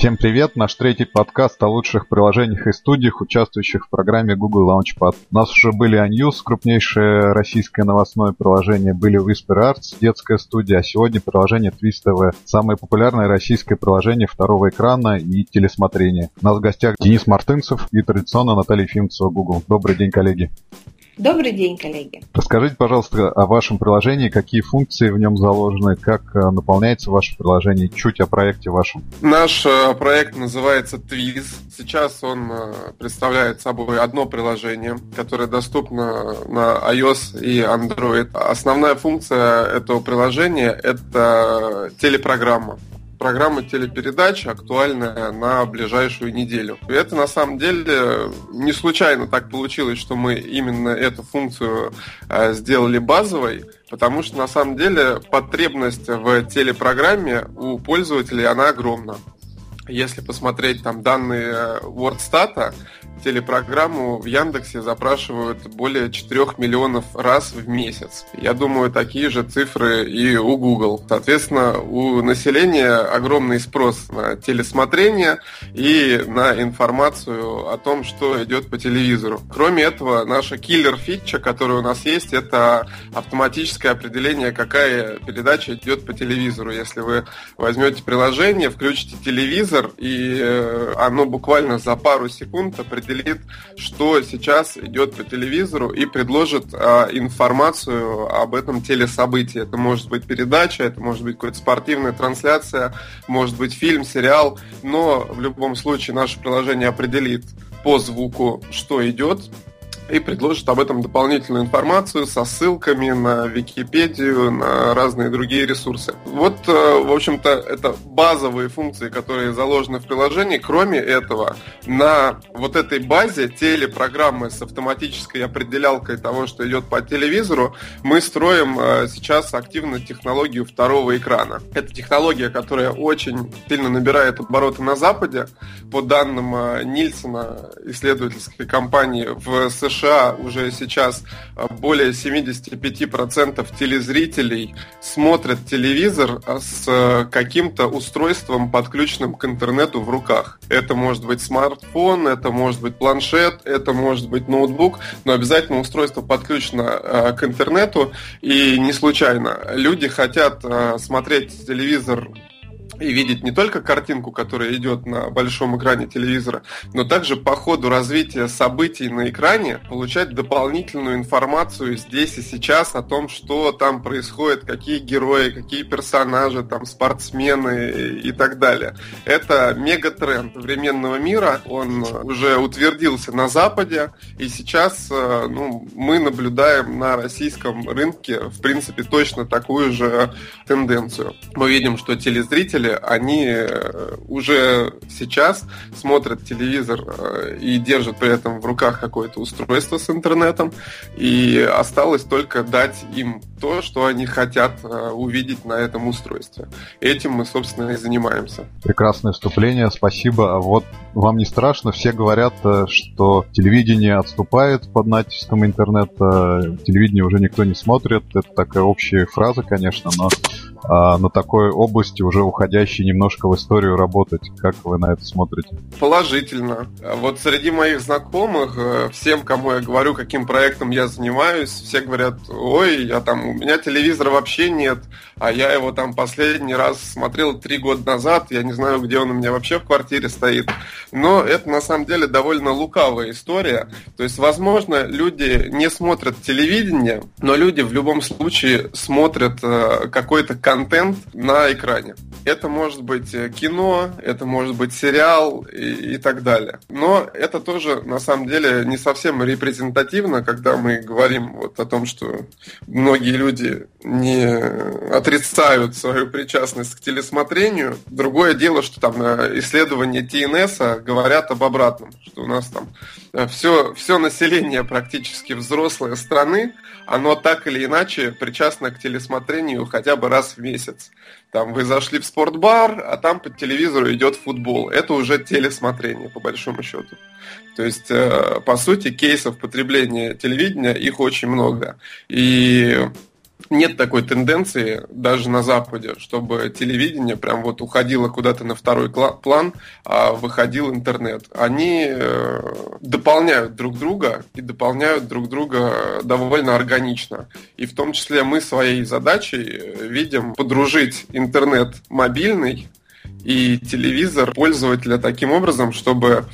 Всем привет! Наш третий подкаст о лучших приложениях и студиях, участвующих в программе Google Launchpad. У нас уже были iNews, крупнейшее российское новостное приложение, были Whisper Arts, детская студия, а сегодня приложение Twist TV, самое популярное российское приложение второго экрана и телесмотрения. У нас в гостях Денис Мартынцев и традиционно Наталья Фимцева Google. Добрый день, коллеги! Добрый день, коллеги. Расскажите, пожалуйста, о вашем приложении, какие функции в нем заложены, как э, наполняется ваше приложение, чуть о проекте вашем. Наш э, проект называется Twiz. Сейчас он э, представляет собой одно приложение, которое доступно на iOS и Android. Основная функция этого приложения – это телепрограмма программа телепередач, актуальная на ближайшую неделю. И это на самом деле не случайно так получилось, что мы именно эту функцию э, сделали базовой, потому что на самом деле потребность в телепрограмме у пользователей она огромна. Если посмотреть там данные WordStat, телепрограмму в Яндексе запрашивают более 4 миллионов раз в месяц. Я думаю, такие же цифры и у Google. Соответственно, у населения огромный спрос на телесмотрение и на информацию о том, что идет по телевизору. Кроме этого, наша киллер-фича, которая у нас есть, это автоматическое определение, какая передача идет по телевизору. Если вы возьмете приложение, включите телевизор, и э, оно буквально за пару секунд определит определит, что сейчас идет по телевизору и предложит э, информацию об этом телесобытии. Это может быть передача, это может быть какая-то спортивная трансляция, может быть фильм, сериал, но в любом случае наше приложение определит по звуку, что идет, и предложит об этом дополнительную информацию со ссылками на Википедию, на разные другие ресурсы. Вот, э, в общем-то, это базовые функции, которые заложены в приложении. Кроме этого, на вот этой базе телепрограммы с автоматической определялкой того, что идет по телевизору, мы строим э, сейчас активно технологию второго экрана. Это технология, которая очень сильно набирает обороты на Западе. По данным э, Нильсона, исследовательской компании в США, США уже сейчас э, более 75% телезрителей смотрят телевизор э, с э, каким-то устройством, подключенным к интернету в руках. Это может быть смартфон, это может быть планшет, это может быть ноутбук, но обязательно устройство подключено к интернету. И не случайно люди хотят смотреть телевизор и видеть не только картинку, которая идет на большом экране телевизора, но также по ходу развития событий на экране получать дополнительную информацию здесь и сейчас о том, что там происходит, какие герои, какие персонажи, там спортсмены и так далее. Это мегатренд современного мира, он уже утвердился на Западе, и сейчас э, ну, мы наблюдаем на российском рынке, в принципе, точно такую же тенденцию. Мы видим, что телезрители они э, уже сейчас смотрят телевизор э, и держат при этом в руках какое-то устройство с интернетом, и осталось только дать им то, что они хотят э, увидеть на этом устройстве. Этим мы, собственно, и занимаемся. Прекрасное вступление, спасибо. А вот вам не страшно? Все говорят, что телевидение отступает под натиском интернета, телевидение уже никто не смотрит. Это такая общая фраза, конечно, но а, на такой области, уже уходящей немножко в историю работать. Как вы на это смотрите? Положительно. Вот среди моих знакомых, э, всем, кому я говорю, каким проектом я занимаюсь, все говорят, ой, я там, у меня телевизора вообще нет, а я его там последний раз смотрел три года назад, я не знаю, где он у меня вообще в квартире стоит. Но это на самом деле довольно лукавая история. То есть, возможно, люди не смотрят телевидение, но люди в любом случае смотрят э, какой-то контент на экране. Это может быть э, кино, это может быть сериал и, и так далее. Но это тоже на самом деле не совсем репрезентативно, когда мы говорим вот о том, что многие люди не отрицают свою причастность к телесмотрению. Другое дело, что там э, исследования ТНС говорят об обратном, что у нас там все, э, все население практически взрослой страны, оно так или иначе причастно к телесмотрению хотя бы раз в месяц. Там вы зашли в спортбар, а там по телевизору идет футбол. Это уже телесмотрение, по большому счету. То есть, э, по сути, кейсов потребления телевидения их очень много. И нет такой тенденции даже на Западе, чтобы телевидение прям вот уходило куда-то на второй план, а выходил интернет. Они э, дополняют друг друга и дополняют друг друга довольно органично. И в том числе мы своей задачей э, видим подружить интернет мобильный и телевизор пользователя таким образом, чтобы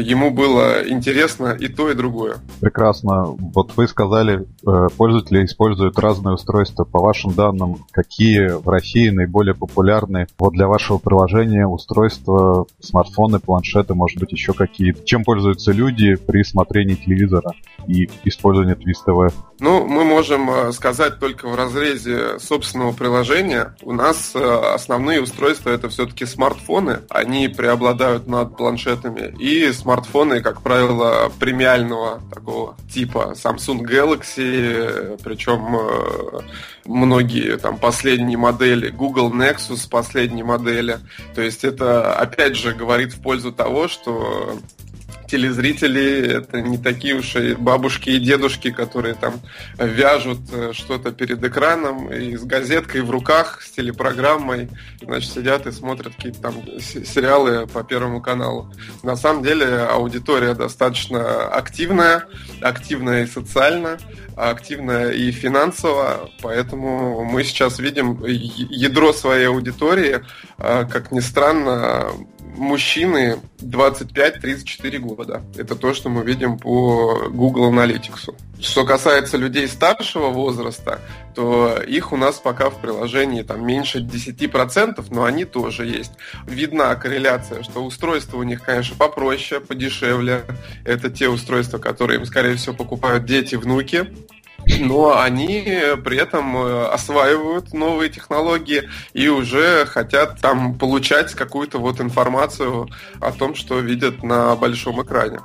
ему было интересно и то, и другое. Прекрасно. Вот вы сказали, э, пользователи используют разные устройства. По вашим данным, какие в России наиболее популярны вот для вашего приложения устройства, смартфоны, планшеты, может быть, еще какие? Чем пользуются люди при смотрении телевизора и использовании Twist TV? Ну, мы можем э, сказать только в разрезе собственного приложения. У нас э, основные устройства это все-таки смартфоны. Они преобладают над планшетами. И смартфоны, как правило, премиального такого типа Samsung Galaxy, причем э, многие там последние модели, Google Nexus последние модели. То есть это опять же говорит в пользу того, что телезрители это не такие уж и бабушки и дедушки, которые там вяжут э, что-то перед экраном и с газеткой в руках, с телепрограммой, значит, сидят и смотрят какие-то там сериалы по Первому каналу. На самом деле аудитория достаточно активная, активная и социально, активная и финансово, поэтому мы сейчас видим ядро своей аудитории, э, как ни странно, мужчины 25-34 года. Это то, что мы видим по Google Analytics. Что касается людей старшего возраста, то их у нас пока в приложении там меньше 10%, но они тоже есть. Видна корреляция, что устройства у них, конечно, попроще, подешевле. Это те устройства, которые им, скорее всего, покупают дети, внуки но они при этом э, осваивают новые технологии и уже хотят там получать какую-то вот информацию о том, что видят на большом экране.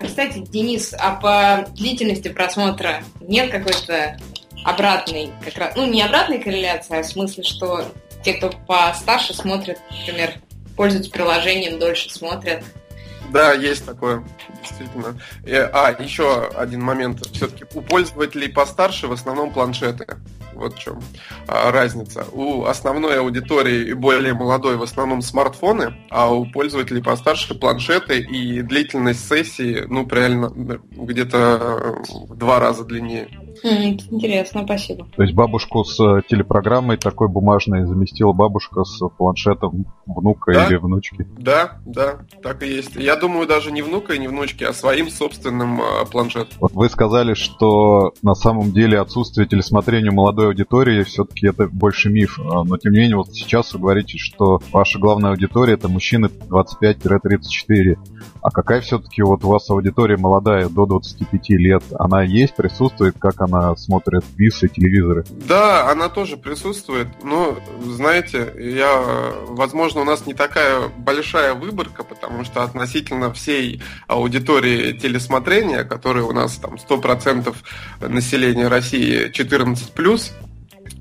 Кстати, Денис, а по длительности просмотра нет какой-то обратной, как раз, ну не обратной корреляции, а в смысле, что те, кто постарше смотрят, например, пользуются приложением, дольше смотрят, да, есть такое, действительно. А, еще один момент. Все-таки у пользователей постарше в основном планшеты. Вот в чем а, разница. У основной аудитории и более молодой в основном смартфоны, а у пользователей постарше планшеты и длительность сессии, ну, реально где-то в два раза длиннее. Интересно, спасибо. То есть бабушку с э, телепрограммой такой бумажной заместила бабушка с планшетом внука да? или внучки? Да, да, так и есть. Я думаю, даже не внука и не внучки, а своим собственным э, планшетом. Вот вы сказали, что на самом деле отсутствие телесмотрения молодой аудитории все-таки это больше миф. А, но тем не менее, вот сейчас вы говорите, что ваша главная аудитория это мужчины 25-34. А какая все-таки вот у вас аудитория молодая, до 25 лет? Она есть, присутствует, как она смотрит ВИС и телевизоры? Да, она тоже присутствует. Но, знаете, я, возможно, у нас не такая большая выборка, потому что относительно всей аудитории телесмотрения, которая у нас там 100% населения России 14+,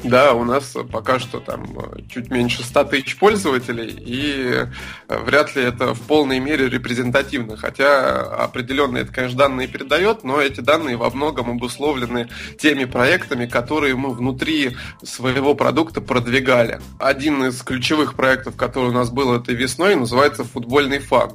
да, у нас пока что там э, чуть меньше 100 тысяч пользователей, и э, вряд ли это в полной мере репрезентативно. Хотя определенные это, конечно, данные передает, но эти данные во многом обусловлены теми проектами, которые мы внутри своего продукта продвигали. Один из ключевых проектов, который у нас был этой весной, называется «Футбольный фан».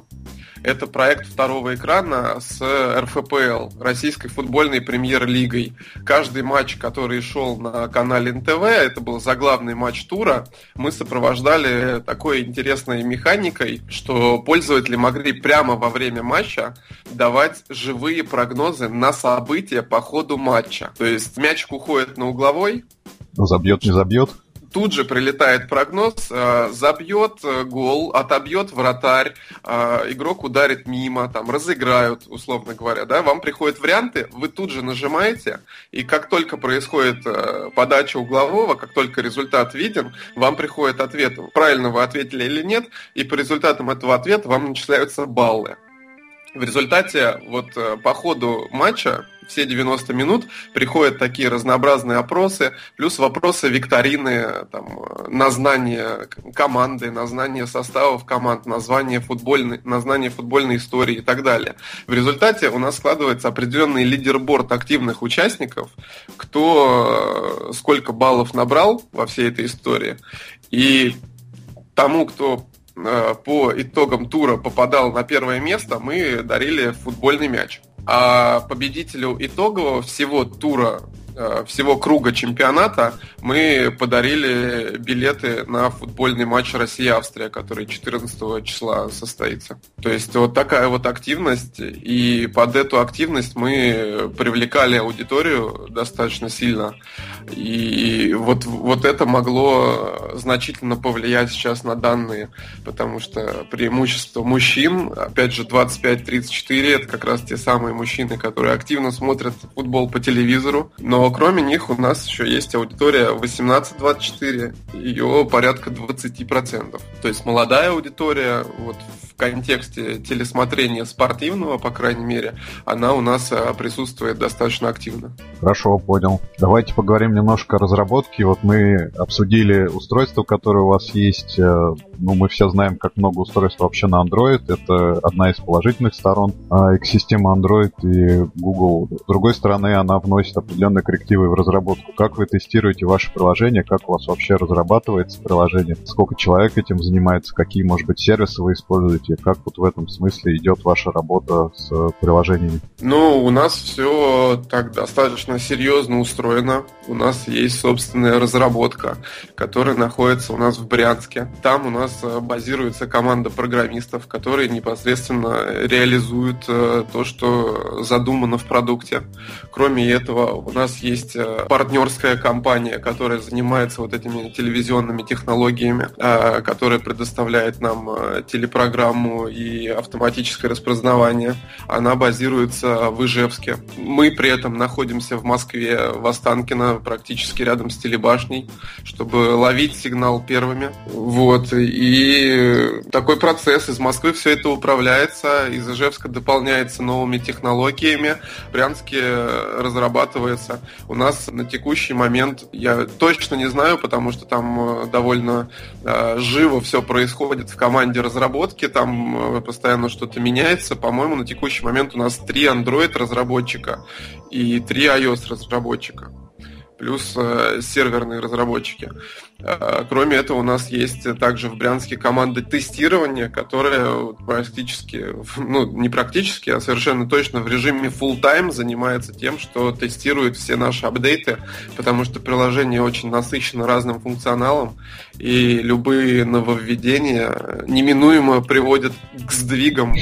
Это проект второго экрана с РФПЛ, Российской футбольной премьер-лигой. Каждый матч, который шел на канале НТВ, это был заглавный матч тура, мы сопровождали такой интересной механикой, что пользователи могли прямо во время матча давать живые прогнозы на события по ходу матча. То есть мячик уходит на угловой, Забьет, не забьет? Тут же прилетает прогноз, э, забьет э, гол, отобьет вратарь, э, игрок ударит мимо, там, разыграют, условно говоря, да, вам приходят варианты, вы тут же нажимаете, и как только происходит подача углового, как только результат виден, вам приходит ответ, правильно вы ответили или нет, и по результатам этого ответа вам начисляются баллы. В результате вот по ходу матча все 90 минут приходят такие разнообразные опросы, плюс вопросы викторины там, на знание команды, на знание составов команд, название футбольной, на знание футбольной истории и так далее. В результате у нас складывается определенный лидерборд активных участников, кто э, сколько баллов набрал во всей этой истории. И тому, кто э, по итогам тура попадал на первое место, мы дарили футбольный мяч. А победителю итогового всего тура всего круга чемпионата мы подарили билеты на футбольный матч Россия-Австрия, который 14 числа состоится. То есть вот такая вот активность, и под эту активность мы привлекали аудиторию достаточно сильно. И вот, вот это могло значительно повлиять сейчас на данные, потому что преимущество мужчин, опять же, 25-34, это как раз те самые мужчины, которые активно смотрят футбол по телевизору, но кроме них у нас еще есть аудитория 18-24, ее порядка 20%. То есть молодая аудитория, вот в контексте телесмотрения спортивного, по крайней мере, она у нас э, присутствует достаточно активно. Хорошо, понял. Давайте поговорим немножко о разработке. Вот мы обсудили устройство, которое у вас есть. Э, ну, мы все знаем, как много устройств вообще на Android. Это одна из положительных сторон а, экосистемы Android и Google. С другой стороны, она вносит определенные коррективы в разработку. Как вы тестируете ваше приложение? Как у вас вообще разрабатывается приложение? Сколько человек этим занимается? Какие, может быть, сервисы вы используете? Как вот в этом смысле идет ваша работа с приложениями? Ну, у нас все так достаточно серьезно устроено. У нас есть собственная разработка, которая находится у нас в Брянске. Там у нас э, базируется команда программистов, которые непосредственно реализуют э, то, что задумано в продукте. Кроме этого, у нас есть э, партнерская компания, которая занимается вот этими телевизионными технологиями, которая предоставляет нам телепрограмму и автоматическое распознавание. Она базируется в Ижевске. Мы при этом находимся в Москве, в Останкино, практически рядом с телебашней, чтобы ловить сигнал первыми. Вот. И такой процесс. Из Москвы все это управляется, из Ижевска дополняется новыми технологиями. В Брянске разрабатывается. У нас на текущий момент, я точно не знаю, потому что там э, довольно э, живо все происходит в команде разработки, там э, постоянно что-то меняется. По-моему, на текущий момент у нас три Android разработчика и три iOS разработчика плюс э, серверные разработчики. Э, кроме этого, у нас есть также в Брянске команда тестирования, которая практически, ну не практически, а совершенно точно в режиме full time занимается тем, что тестирует все наши апдейты, потому что приложение очень насыщено разным функционалом, и любые нововведения неминуемо приводят к сдвигам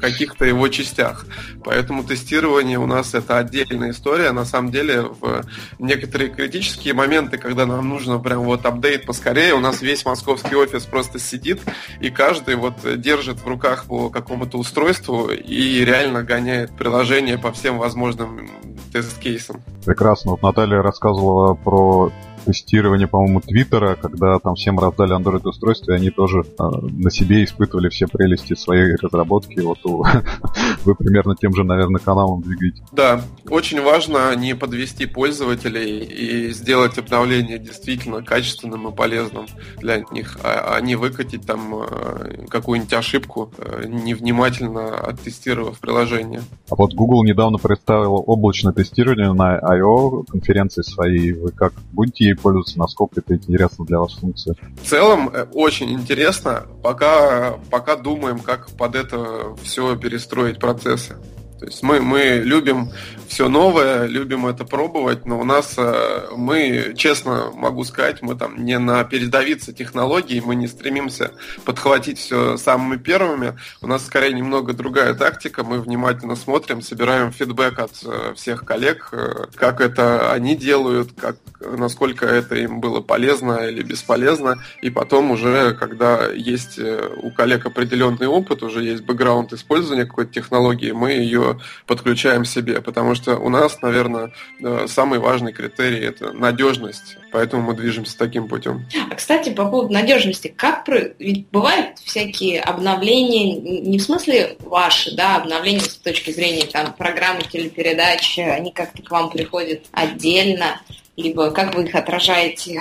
каких-то его частях. Поэтому тестирование у нас это отдельная история. На самом деле в некоторые критические моменты, когда нам нужно прям вот апдейт поскорее, у нас весь московский офис просто сидит, и каждый вот держит в руках по какому-то устройству и реально гоняет приложение по всем возможным тест-кейсам. Прекрасно. Вот Наталья рассказывала про тестирование, по-моему, Твиттера, когда там всем раздали Android устройства, и они тоже э, на себе испытывали все прелести своей разработки. Вот у, вы примерно тем же, наверное, каналом двигаете. Да, очень важно не подвести пользователей и сделать обновление действительно качественным и полезным для них, а, а не выкатить там э, какую-нибудь ошибку, э, невнимательно оттестировав приложение. А вот Google недавно представил облачное тестирование на I.O. конференции своей. Вы как будете ей пользоваться, насколько это интересно для вас функция? В целом, э, очень интересно. Пока, пока думаем, как под это все перестроить процессы. То есть мы, мы любим все новое, любим это пробовать, но у нас, э, мы, честно могу сказать, мы там не на передовице технологий, мы не стремимся подхватить все самыми первыми. У нас скорее немного другая тактика, мы внимательно смотрим, собираем фидбэк от э, всех коллег, э, как это они делают, как, насколько это им было полезно или бесполезно, и потом уже, когда есть у коллег определенный опыт, уже есть бэкграунд использования какой-то технологии, мы ее подключаем себе, потому что у нас, наверное, э, самый важный критерий – это надежность, поэтому мы движемся таким путем. А, кстати, по поводу надежности, как ведь бывают всякие обновления, не в смысле ваши, да, обновления с точки зрения там программы телепередач, они как-то к вам приходят отдельно, либо как вы их отражаете?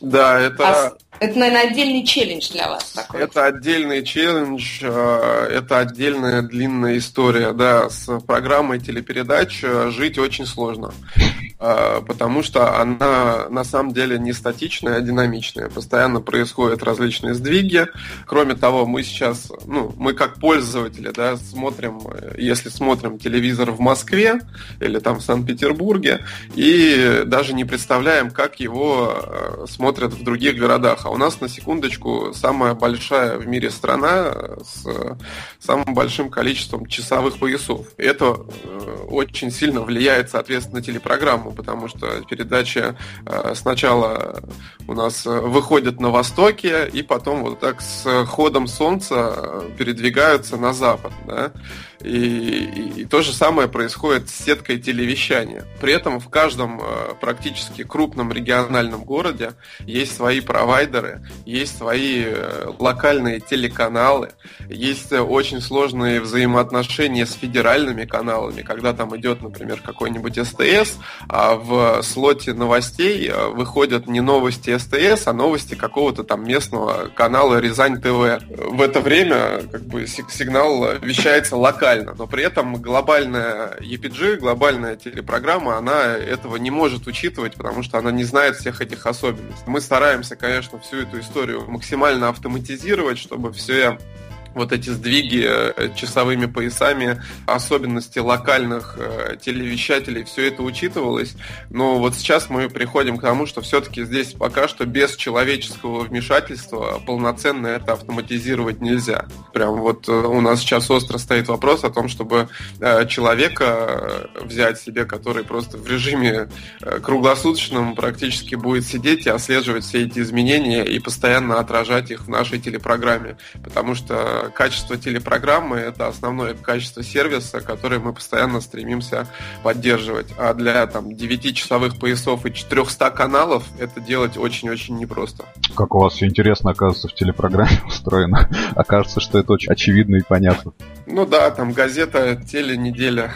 Да, это... А это, наверное, отдельный челлендж для вас такой. Это отдельный челлендж, э, это отдельная длинная история. Да, с программой телепередач э, жить очень сложно, потому что она на самом деле не статичная, а динамичная. Постоянно происходят различные сдвиги. Кроме того, мы сейчас, ну, мы как пользователи, да, смотрим, если смотрим телевизор в Москве или там в Санкт-Петербурге, и даже не представляем, как его смотрят в других городах у нас, на секундочку, самая большая в мире страна с самым большим количеством часовых поясов. Это э, очень сильно влияет, соответственно, на телепрограмму, потому что передача э, сначала у нас выходит на востоке, и потом вот так с ходом солнца передвигаются на запад. Да? И, и, и то же самое происходит с сеткой телевещания. При этом в каждом э, практически крупном региональном городе есть свои провайдеры, есть свои э, локальные телеканалы, есть очень сложные взаимоотношения с федеральными каналами, когда там идет, например, какой-нибудь СТС, а в слоте новостей э, выходят не новости СТС, а новости какого-то там местного канала Рязань ТВ. В это время как бы сигнал вещается локально локально, но при этом глобальная EPG, глобальная телепрограмма, она этого не может учитывать, потому что она не знает всех этих особенностей. Мы стараемся, конечно, всю эту историю максимально автоматизировать, чтобы все вот эти сдвиги э, часовыми поясами, особенности локальных э, телевещателей, все это учитывалось. Но вот сейчас мы приходим к тому, что все-таки здесь пока что без человеческого вмешательства полноценно это автоматизировать нельзя. Прям вот э, у нас сейчас остро стоит вопрос о том, чтобы человека взять себе, который просто в режиме круглосуточном практически будет сидеть и отслеживать все эти изменения и постоянно отражать их в нашей телепрограмме. Потому что качество телепрограммы – это основное качество сервиса, которое мы постоянно стремимся поддерживать. А для там, 9-часовых поясов и 400 каналов это делать очень-очень непросто. Как у вас все интересно, оказывается, в телепрограмме устроено. Окажется, что это очень очевидно и понятно. Ну да, там газета «Теленеделя».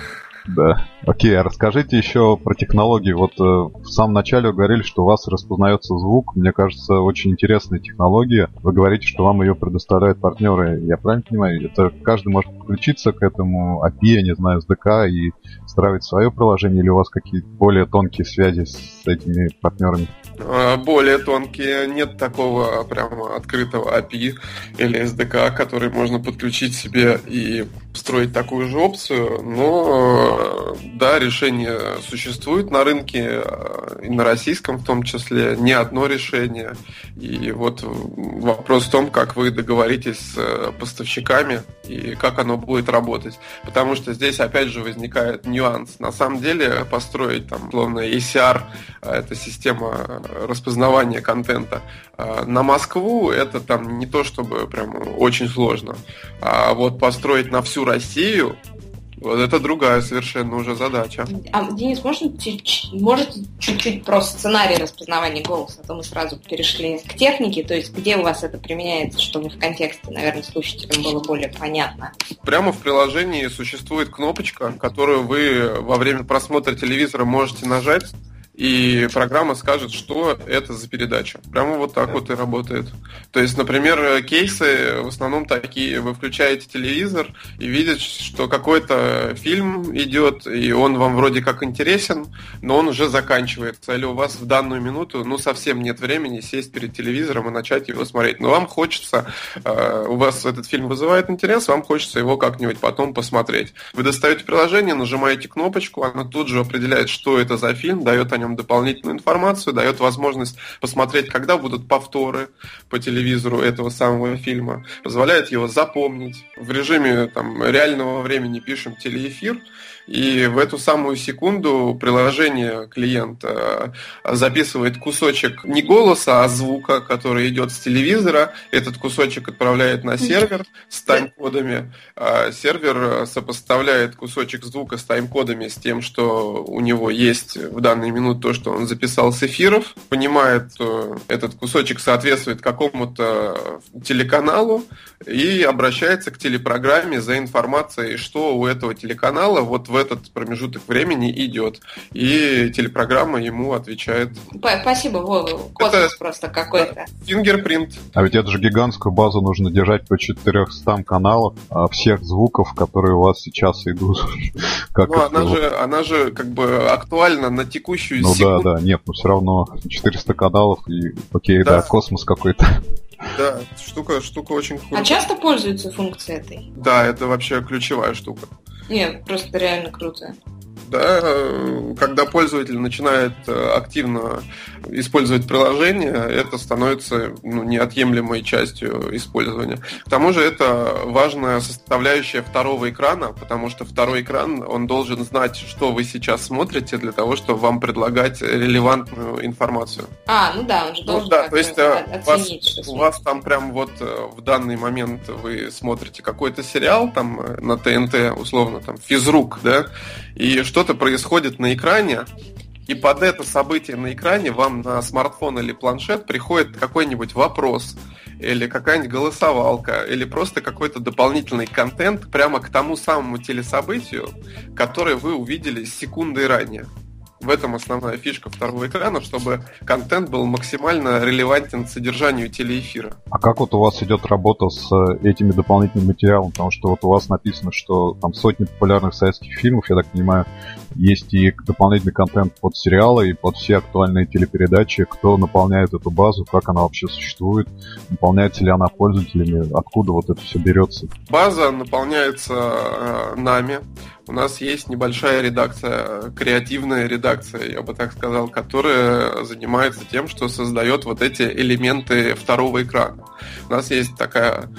Да. Окей, а расскажите еще про технологии. Вот э, в самом начале вы говорили, что у вас распознается звук. Мне кажется, очень интересная технология. Вы говорите, что вам ее предоставляют партнеры. Я правильно понимаю? Это каждый может подключиться к этому API, я не знаю, SDK и строить свое приложение, или у вас какие-то более тонкие связи с этими партнерами? А, более тонкие. Нет такого прямо открытого API или SDK, который можно подключить себе и строить такую же опцию. Но да, решение существует на рынке, э, и на российском в том числе, не одно решение. И вот вопрос в том, как вы договоритесь с э, поставщиками и как оно будет работать. Потому что здесь опять же возникает нюанс. На самом деле построить там, словно ACR, э, это система распознавания контента, на Москву это там не то чтобы прям очень сложно. А вот построить на всю Россию вот это другая совершенно уже задача. А, Денис, можно можете чуть-чуть про сценарий распознавания голоса, а то мы сразу перешли к технике, то есть где у вас это применяется, чтобы в контексте, наверное, слушателям было более понятно? Прямо в приложении существует кнопочка, которую вы во время просмотра телевизора можете нажать, и программа скажет, что это за передача. Прямо вот так вот и работает. То есть, например, кейсы в основном такие. Вы включаете телевизор и видите, что какой-то фильм идет, и он вам вроде как интересен, но он уже заканчивается. Или у вас в данную минуту, ну, совсем нет времени сесть перед телевизором и начать его смотреть. Но вам хочется, э, у вас этот фильм вызывает интерес, вам хочется его как-нибудь потом посмотреть. Вы достаете приложение, нажимаете кнопочку, она тут же определяет, что это за фильм, дает о нем дополнительную информацию, дает возможность посмотреть, когда будут повторы по телевизору этого самого фильма, позволяет его запомнить. В режиме там, реального времени пишем телеэфир, И в эту самую секунду приложение клиента записывает кусочек не голоса, а звука, который идет с телевизора. Этот кусочек отправляет на сервер с тайм-кодами. А сервер сопоставляет кусочек звука с тайм-кодами с тем, что у него есть в данный минут то, что он записал с эфиров, понимает, этот кусочек соответствует какому-то телеканалу и обращается к телепрограмме за информацией, что у этого телеканала вот в этот промежуток времени идет. И телепрограмма ему отвечает. Спасибо, Вова. Космос это просто какой-то. Фингерпринт. А ведь это же гигантскую базу нужно держать по 400 каналов а всех звуков, которые у вас сейчас идут. Как ну, она же, она же как бы актуальна на текущую ну, секунду. Ну да, да, нет, но все равно 400 каналов и, окей, да, да космос какой-то. Да, штука, штука очень крутая. А часто пользуются функцией этой? Да, это вообще ключевая штука. Нет, просто реально круто да, когда пользователь начинает э, активно использовать приложение, это становится ну, неотъемлемой частью использования. К тому же это важная составляющая второго экрана, потому что второй экран, он должен знать, что вы сейчас смотрите, для того, чтобы вам предлагать релевантную информацию. А, ну да, он же ну должен ну, да, то есть э, оценить, вас, у вас там прям вот э, в данный момент вы смотрите какой-то сериал там на ТНТ, условно, там, физрук, да, и что-то происходит на экране, и под это событие на экране вам на смартфон или планшет приходит какой-нибудь вопрос, или какая-нибудь голосовалка, или просто какой-то дополнительный контент прямо к тому самому телесобытию, которое вы увидели секунды ранее. В этом основная фишка второго экрана, чтобы контент был максимально релевантен содержанию телеэфира. А как вот у вас идет работа с э, этими дополнительными материалами? Потому что вот у вас написано, что там сотни популярных советских фильмов, я так понимаю, есть и дополнительный контент под сериалы и под все актуальные телепередачи. Кто наполняет эту базу, как она вообще существует, наполняется ли она пользователями, откуда вот это все берется? База наполняется э, нами. У нас есть небольшая редакция, креативная редакция, я бы так сказал, которая занимается тем, что создает вот эти элементы второго экрана. У нас есть такая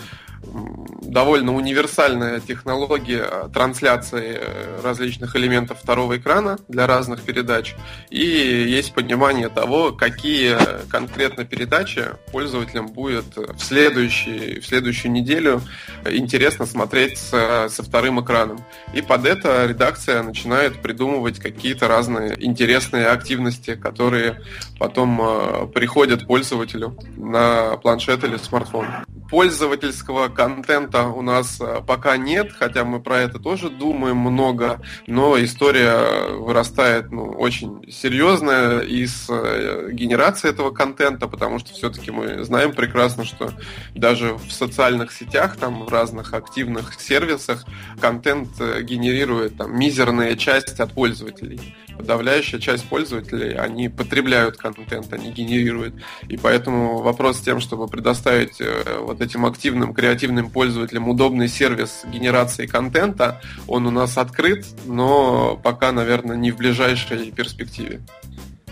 довольно универсальная технология трансляции э, различных элементов второго экрана для разных передач. И есть понимание того, какие конкретно передачи пользователям будет в, следующий, в следующую неделю интересно смотреть со, со вторым экраном. И под это редакция начинает придумывать какие-то разные интересные активности, которые потом э, приходят пользователю на планшет или смартфон. Пользовательского контента у нас э, пока нет, хотя мы про это тоже думаем много, но история вырастает ну, очень серьезная из э, генерации этого контента, потому что все-таки мы знаем прекрасно, что даже в социальных сетях, там в разных активных сервисах контент э, генерирует там мизерная часть от пользователей подавляющая часть пользователей, они потребляют контент, они генерируют. И поэтому вопрос с тем, чтобы предоставить э, вот этим активным, креативным пользователям удобный сервис генерации контента, он у нас открыт, но пока, наверное, не в ближайшей перспективе.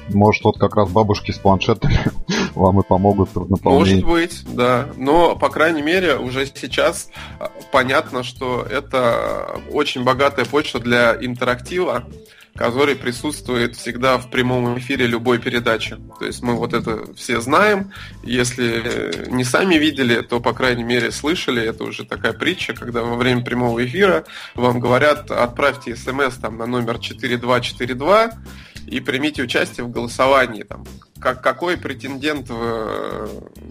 Может, вот как раз бабушки с планшетами вам и помогут в наполнении. Может быть, да. Но, по крайней мере, уже сейчас э, понятно, что это очень богатая почта для интерактива который присутствует всегда в прямом эфире любой передачи. То есть мы вот это все знаем. Если не сами видели, то, по крайней мере, слышали. Это уже такая притча, когда во время прямого эфира вам говорят, отправьте смс там, на номер 4242 и примите участие в голосовании. Там, как, какой претендент, э,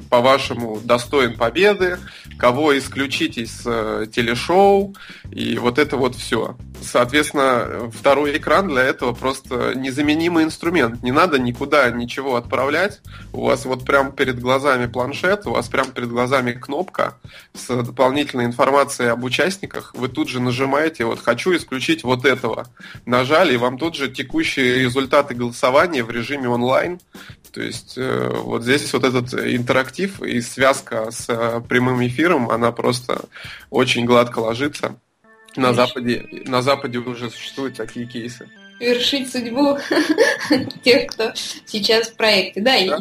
по-вашему, достоин победы, кого исключить из э, телешоу, и вот это вот все. Соответственно, второй экран для этого просто незаменимый инструмент. Не надо никуда ничего отправлять. У вас вот прям перед глазами планшет, у вас прям перед глазами кнопка с дополнительной информацией об участниках. Вы тут же нажимаете вот «хочу исключить вот этого». Нажали, и вам тут же текущие результаты голосования в режиме онлайн то есть э, вот здесь вот этот интерактив и связка с э, прямым эфиром, она просто очень гладко ложится. На Западе, на Западе уже существуют такие кейсы. Вершить судьбу тех, кто сейчас в проекте. Да, да?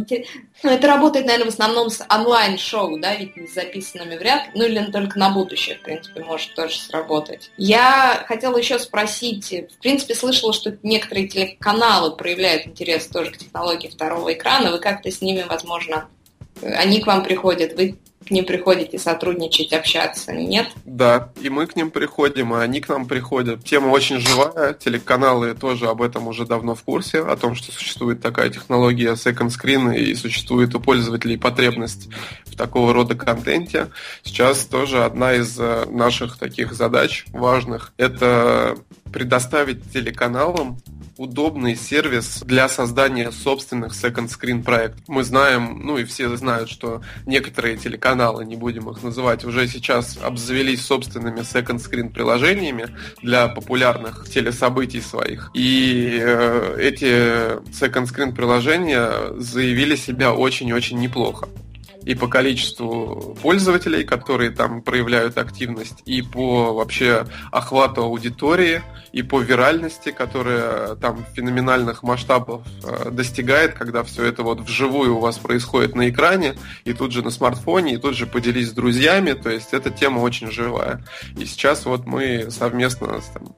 Ну, это работает, наверное, в основном с онлайн-шоу, да, ведь с записанными вряд ли, ну или только на будущее, в принципе, может тоже сработать. Я хотела еще спросить, в принципе, слышала, что некоторые телеканалы проявляют интерес тоже к технологии второго экрана, вы как-то с ними, возможно, они к вам приходят, вы к ним приходите сотрудничать, общаться, нет? Да, и мы к ним приходим, и они к нам приходят. Тема очень живая, телеканалы тоже об этом уже давно в курсе, о том, что существует такая технология second screen и существует у пользователей потребность в такого рода контенте. Сейчас тоже одна из э, наших таких задач важных – это предоставить телеканалам удобный сервис для создания собственных second screen проектов. Мы знаем, ну и все знают, что некоторые телеканалы, не будем их называть, уже сейчас обзавелись собственными screen приложениями для популярных телесобытий своих. И э, эти screen приложения заявили себя очень-очень неплохо и по количеству пользователей, которые там проявляют активность, и по вообще охвату аудитории, и по виральности, которая там феноменальных масштабов э, достигает, когда все это вот вживую у вас происходит на экране, и тут же на смартфоне, и тут же поделись с друзьями, то есть эта тема очень живая. И сейчас вот мы совместно с там,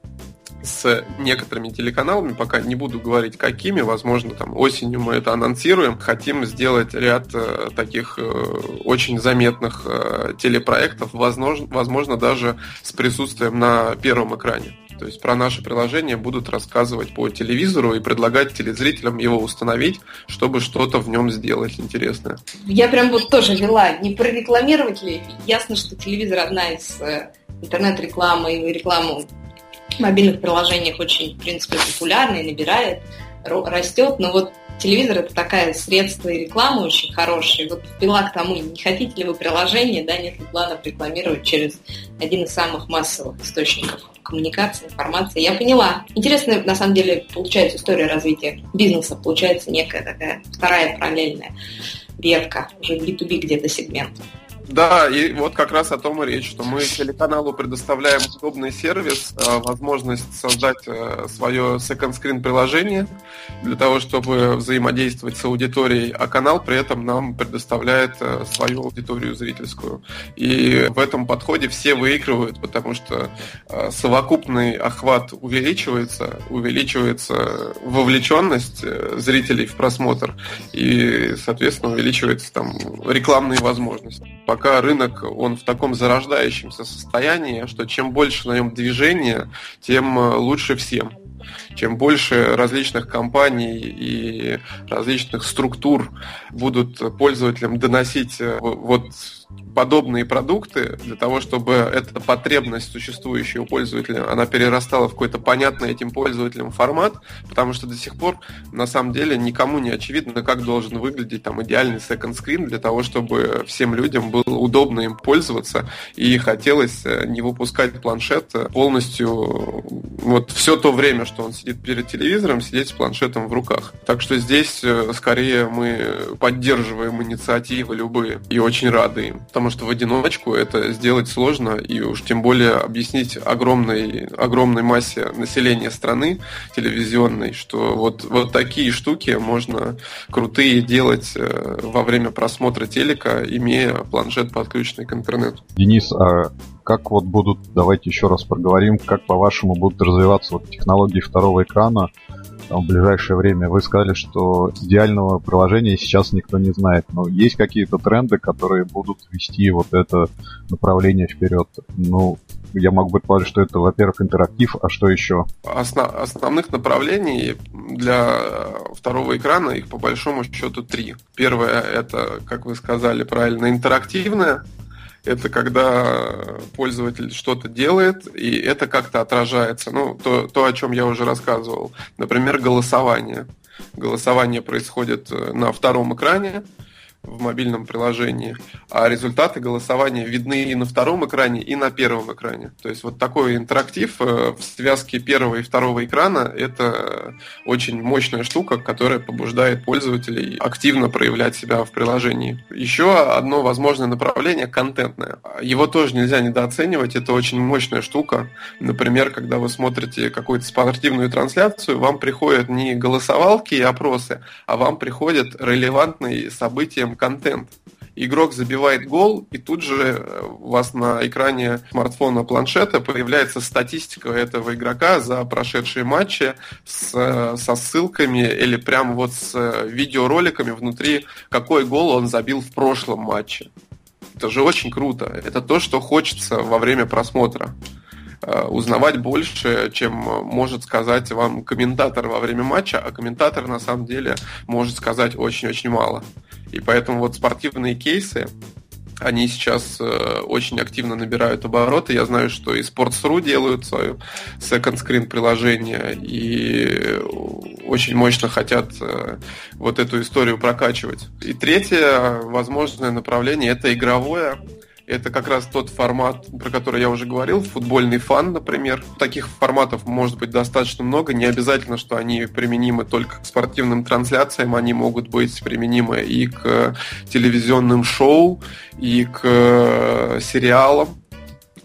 с некоторыми телеканалами, пока не буду говорить какими, возможно, там осенью мы это анонсируем, хотим сделать ряд э, таких э, очень заметных э, телепроектов, возможно, возможно, даже с присутствием на первом экране. То есть про наше приложение будут рассказывать по телевизору и предлагать телезрителям его установить, чтобы что-то в нем сделать интересное. Я прям вот тоже вела, не прорекламировать ли. Ясно, что телевизор одна из интернет-рекламы и рекламу в мобильных приложениях очень, в принципе, популярна и набирает, растет, но вот телевизор это такое средство и реклама очень хорошая. Вот впила к тому, не хотите ли вы приложение, да, нет ли планов рекламировать через один из самых массовых источников коммуникации, информации. Я поняла. Интересная, на самом деле, получается история развития бизнеса, получается некая такая вторая параллельная ветка, уже B2B где-то сегмент. Да, и вот как раз о том и речь, что мы телеканалу предоставляем удобный сервис, э, возможность создать э, свое second screen приложение для того, чтобы взаимодействовать с аудиторией, а канал при этом нам предоставляет э, свою аудиторию зрительскую. И в этом подходе все выигрывают, потому что совокупный охват увеличивается, увеличивается вовлеченность зрителей в просмотр и, соответственно, увеличивается там рекламные возможности пока рынок, он в таком зарождающемся состоянии, что чем больше на нем движения, тем э, лучше всем. Чем больше различных компаний и различных структур будут пользователям доносить э, вот подобные продукты для того, чтобы эта потребность, существующая у пользователя, она перерастала в какой-то понятный этим пользователям формат, потому что до сих пор на самом деле никому не очевидно, как должен выглядеть там идеальный second screen для того, чтобы всем людям было удобно им пользоваться и хотелось э, не выпускать планшет полностью вот все то время, что он сидит перед телевизором, сидеть с планшетом в руках. Так что здесь э, скорее мы поддерживаем инициативы любые и очень рады им потому что в одиночку это сделать сложно, и уж тем более объяснить огромной, огромной массе населения страны телевизионной, что вот, вот такие штуки можно крутые делать э, во время просмотра телека, имея планшет подключенный к интернету. Денис, а как вот будут, давайте еще раз проговорим, как по-вашему будут развиваться вот технологии второго экрана в ближайшее время. Вы сказали, что идеального приложения сейчас никто не знает, но есть какие-то тренды, которые будут вести вот это направление вперед. Ну, я могу предположить, что это, во-первых, интерактив, а что еще? Основ, основных направлений для второго экрана их по большому счету три. Первое это, как вы сказали правильно, интерактивное это когда пользователь что-то делает, и это как-то отражается. Ну, то, то, о чем я уже рассказывал. Например, голосование. Голосование происходит э, на втором экране, в мобильном приложении, а результаты голосования видны и на втором экране, и на первом экране. То есть вот такой интерактив э, в связке первого и второго экрана – это очень мощная штука, которая побуждает пользователей активно проявлять себя в приложении. Еще одно возможное направление – контентное. Его тоже нельзя недооценивать, это очень мощная штука. Например, когда вы смотрите какую-то спортивную трансляцию, вам приходят не голосовалки и опросы, а вам приходят релевантные событиям контент. Игрок забивает гол, и тут же э, у вас на экране смартфона, планшета появляется статистика этого игрока за прошедшие матчи с, э, со ссылками или прям вот с э, видеороликами внутри, какой гол он забил в прошлом матче. Это же очень круто. Это то, что хочется во время просмотра. Э, узнавать больше, чем может сказать вам комментатор во время матча, а комментатор на самом деле может сказать очень-очень мало. И поэтому вот спортивные кейсы, они сейчас э, очень активно набирают обороты. Я знаю, что и Sports.ru делают свое second screen приложение и очень мощно хотят э, вот эту историю прокачивать. И третье возможное направление это игровое. Это как раз тот формат, про который я уже говорил, футбольный фан, например. Таких форматов может быть достаточно много. Не обязательно, что они применимы только к спортивным трансляциям. Они могут быть применимы и к телевизионным шоу, и к э, сериалам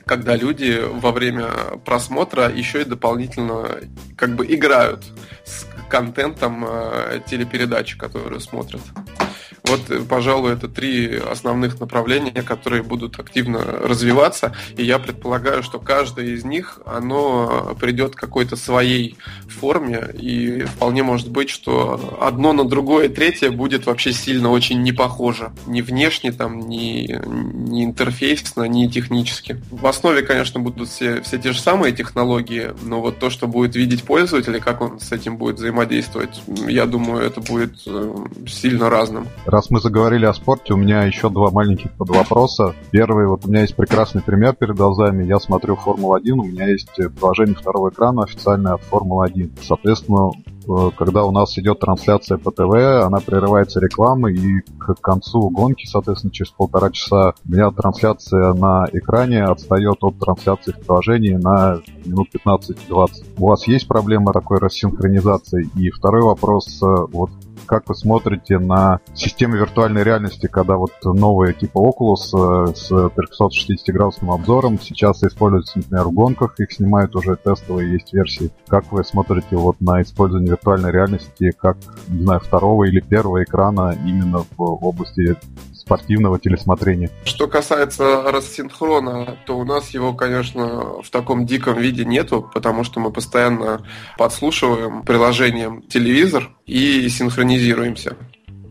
когда люди во время просмотра еще и дополнительно как бы играют с контентом э, телепередачи, которую смотрят. Вот, пожалуй, это три основных направления, которые будут активно развиваться. И я предполагаю, что каждое из них, оно придет к какой-то своей форме. И вполне может быть, что одно на другое, третье будет вообще сильно очень не похоже. Ни внешне, там, ни, ни интерфейсно, ни технически. В основе, конечно, будут все, все те же самые технологии, но вот то, что будет видеть пользователь, и как он с этим будет взаимодействовать, я думаю, это будет э, сильно разным. Раз мы заговорили о спорте, у меня еще два маленьких подвопроса. Первый, вот у меня есть прекрасный пример перед глазами. Я смотрю Формулу-1, у меня есть приложение второго экрана официальное от Формулы-1. Соответственно, э, когда у нас идет трансляция по ТВ, она прерывается рекламой, и к концу гонки, соответственно, через полтора часа у меня трансляция на экране отстает от трансляции в приложении на минут 15-20. У вас есть проблема такой рассинхронизации? И второй вопрос, э, вот как вы смотрите на систему виртуальной реальности, когда вот новые типа Oculus э, с 360-градусным обзором сейчас используются, например, в гонках, их снимают уже тестовые, есть версии. Как вы смотрите вот на использование виртуальной реальности как, не знаю, второго или первого экрана именно в области спортивного телесмотрения. Что касается рассинхрона, то у нас его, конечно, в таком диком виде нету, потому что мы постоянно подслушиваем приложением телевизор и синхронизируемся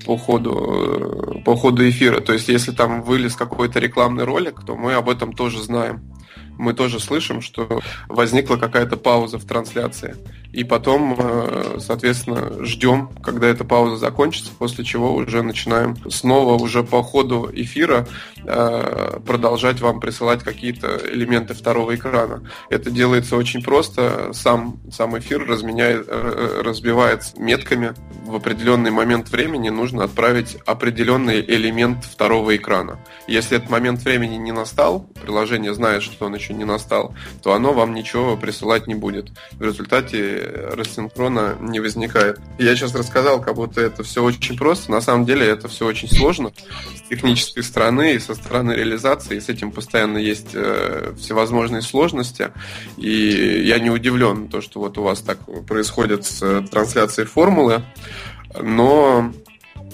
по ходу, э, по ходу эфира. То есть, если там вылез какой-то рекламный ролик, то мы об этом тоже знаем мы тоже слышим, что возникла какая-то пауза в трансляции. И потом, э, соответственно, ждем, когда эта пауза закончится, после чего уже начинаем снова уже по ходу эфира э, продолжать вам присылать какие-то элементы второго экрана. Это делается очень просто. Сам, сам эфир разменяет, э, разбивается метками. В определенный момент времени нужно отправить определенный элемент второго экрана. Если этот момент времени не настал, приложение знает, что он еще не настал, то оно вам ничего присылать не будет. В результате рассинхрона не возникает. Я сейчас рассказал, как будто это все очень просто. На самом деле это все очень сложно с технической стороны и со стороны реализации. С этим постоянно есть э, всевозможные сложности. И я не удивлен, то, что вот у вас так происходит с э, трансляцией формулы. Но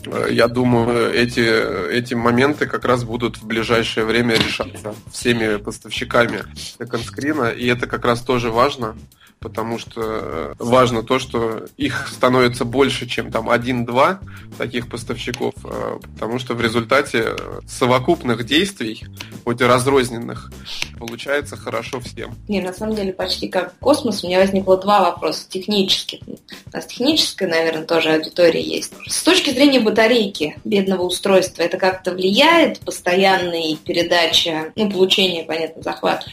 э, я думаю, эти, эти моменты как раз будут в ближайшее время решаться всеми поставщиками секонд-скрина, и это как раз тоже важно, потому что э, важно то, что их становится больше, чем там один-два таких поставщиков, э, потому что в результате совокупных действий, хоть и разрозненных, получается хорошо всем. Не, на самом деле почти как космос. У меня возникло два вопроса технических. У нас техническая, наверное, тоже аудитория есть. С точки зрения батарейки бедного устройства, это как-то влияет постоянной передача, ну, получение, понятно, захват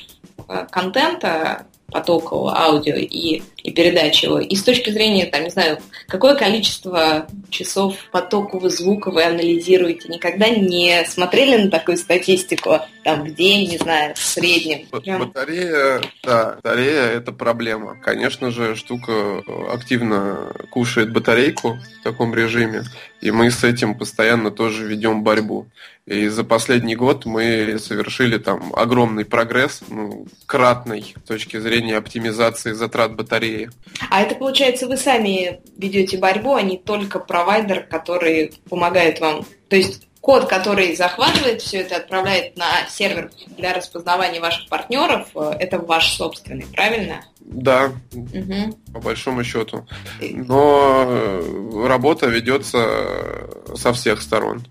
э, контента потокового аудио и и передачи его. И с точки зрения, там, не знаю, какое количество часов потокового звука вы анализируете, никогда не смотрели на такую статистику, там, день, не знаю, в среднем? Прям... Батарея, да, батарея – это проблема. Конечно же, штука активно кушает батарейку в таком режиме, и мы с этим постоянно тоже ведем борьбу. И за последний год мы совершили там огромный прогресс, ну, кратный с точки зрения оптимизации затрат батареи. А это получается вы сами ведете борьбу, а не только провайдер, который помогает вам. То есть код, который захватывает все это, отправляет на сервер для распознавания ваших партнеров, это ваш собственный, правильно? Да, угу. по большому счету. Но работа ведется со всех сторон.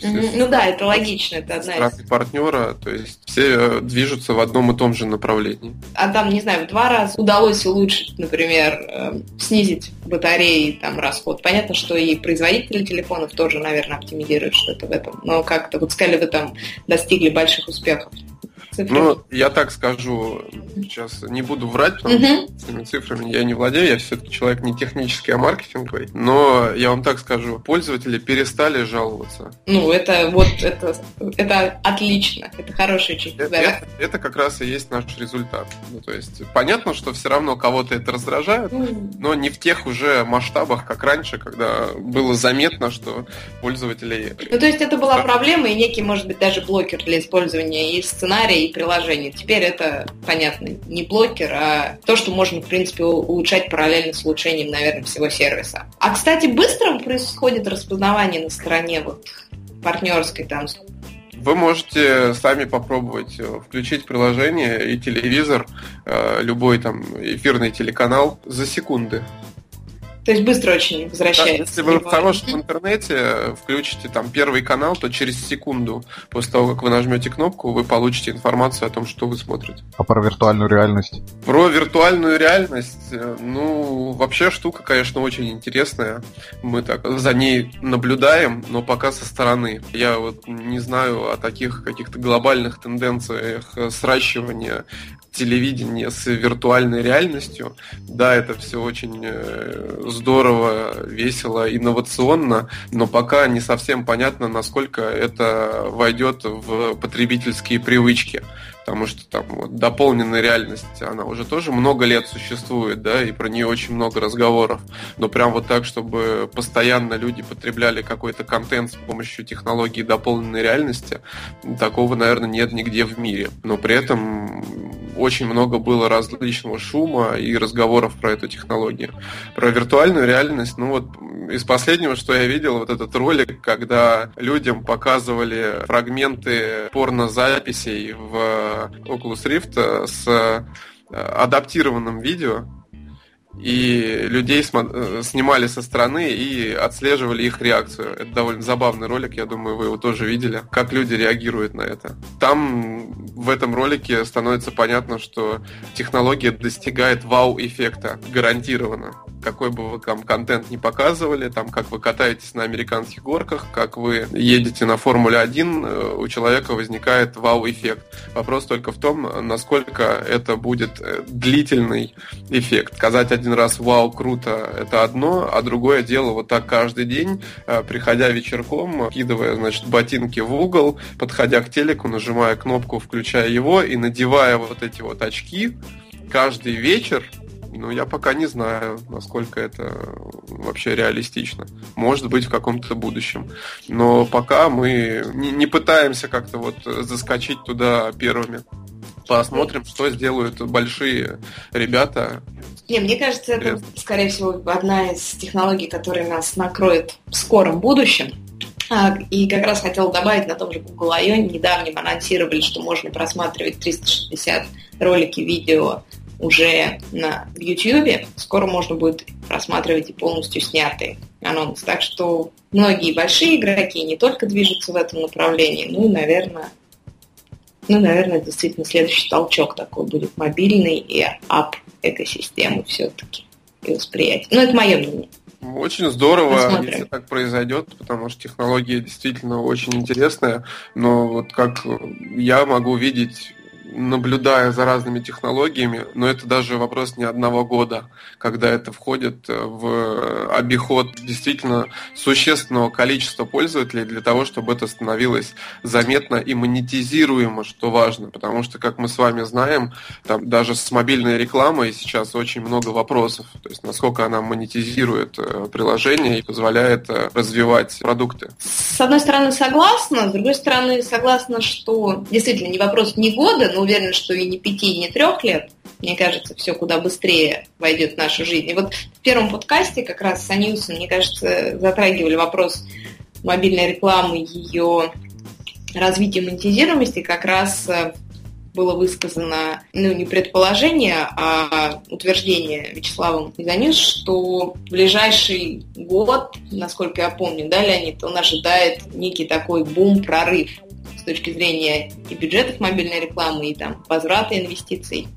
То есть, ну да, это логично, это одна из... партнера, то есть все э, движутся в одном и том же направлении. А там, не знаю, в два раза удалось улучшить, например, э, снизить батареи, там, расход. Понятно, что и производители телефонов тоже, наверное, оптимизируют что-то в этом. Но как-то, вот сказали, вы там достигли больших успехов. Цифры. Ну, я так скажу, сейчас не буду врать, потому что с этими цифрами я не владею, я все-таки человек не технический, а маркетинговый. Но я вам так скажу, пользователи перестали жаловаться. Ну, это вот это, это отлично, это хороший чуть это, это, это как раз и есть наш результат. Ну, то есть понятно, что все равно кого-то это раздражает, mm. но не в тех уже масштабах, как раньше, когда было заметно, что пользователей... Ну, то есть это была проблема и некий, может быть, даже блокер для использования и сценария, и приложений. Теперь это, понятно, не блокер, а то, что можно, в принципе, улучшать параллельно с улучшением, наверное, всего сервиса. А, кстати, быстро происходит распознавание на стороне вот партнерской там вы можете сами попробовать э, включить приложение и телевизор, э, любой там эфирный телеканал за секунды. То есть быстро очень возвращается. Да, если вы в хорошем интернете включите там первый канал, то через секунду после того, как вы нажмете кнопку, вы получите информацию о том, что вы смотрите. А про виртуальную реальность? Про виртуальную реальность, э, ну, вообще штука, конечно, очень интересная. Мы так за ней наблюдаем, но пока со стороны. Я вот не знаю о таких каких-то глобальных тенденциях сращивания телевидения с виртуальной реальностью. Да, это все очень э, здорово, весело, инновационно, но пока не совсем понятно, насколько это войдет в потребительские привычки потому что там вот, дополненная реальность, она уже тоже много лет существует, да, и про нее очень много разговоров, но прям вот так, чтобы постоянно люди потребляли какой-то контент с помощью технологии дополненной реальности, такого, наверное, нет нигде в мире, но при этом очень много было различного шума и разговоров про эту технологию. Про виртуальную реальность, ну вот из последнего, что я видел, вот этот ролик, когда людям показывали фрагменты порнозаписей в Oculus Rift э, с э, адаптированным видео, и людей э, снимали со стороны и отслеживали их реакцию. Это довольно забавный ролик, я думаю, вы его тоже видели, как люди реагируют на это. Там в этом ролике становится понятно, что технология достигает вау-эффекта гарантированно какой бы вы там контент не показывали, там, как вы катаетесь на американских горках, как вы едете на Формуле 1, э, у человека возникает вау-эффект. Вопрос только в том, насколько это будет э, длительный эффект. Сказать один раз «Вау, круто» — это одно, а другое дело вот так каждый день, э, приходя вечерком, кидывая, значит, ботинки в угол, подходя к телеку, нажимая кнопку, включая его и надевая вот эти вот очки, каждый вечер ну, я пока не знаю, насколько это вообще реалистично. Может быть, в каком-то будущем. Но пока мы не, пытаемся как-то вот заскочить туда первыми. Посмотрим, что сделают большие ребята. Не, мне кажется, это, скорее всего, одна из технологий, которая нас накроет в скором будущем. А, и как раз хотела добавить на том же Google I.O. недавним анонсировали, что можно просматривать 360 ролики видео уже на YouTube. Скоро можно будет просматривать и полностью снятый анонс. Так что многие большие игроки не только движутся в этом направлении, ну и, наверное, ну, наверное, действительно следующий толчок такой будет мобильный и ап экосистемы все-таки и восприятие. Ну, это мое мнение. Очень здорово, Посмотрим. если так произойдет, потому что технология действительно очень интересная, но вот как я могу видеть наблюдая за разными технологиями, но это даже вопрос не одного года, когда это входит в обиход действительно существенного количества пользователей для того, чтобы это становилось заметно и монетизируемо, что важно, потому что, как мы с вами знаем, там даже с мобильной рекламой сейчас очень много вопросов, то есть насколько она монетизирует э, приложение и позволяет э, развивать продукты. С одной стороны, согласна, с другой стороны, согласна, что действительно не вопрос не года, но уверена, что и не пяти, и не трех лет. Мне кажется, все куда быстрее войдет в нашу жизнь. И вот в первом подкасте как раз с Аньюсом, мне кажется, затрагивали вопрос мобильной рекламы, ее развития монетизируемости, как раз э, было высказано, ну, не предположение, а утверждение Вячеславом Изанис, что в ближайший год, насколько я помню, да, Леонид, он ожидает некий такой бум, прорыв с точки зрения и бюджетов мобильной рекламы, и там возврата инвестиций.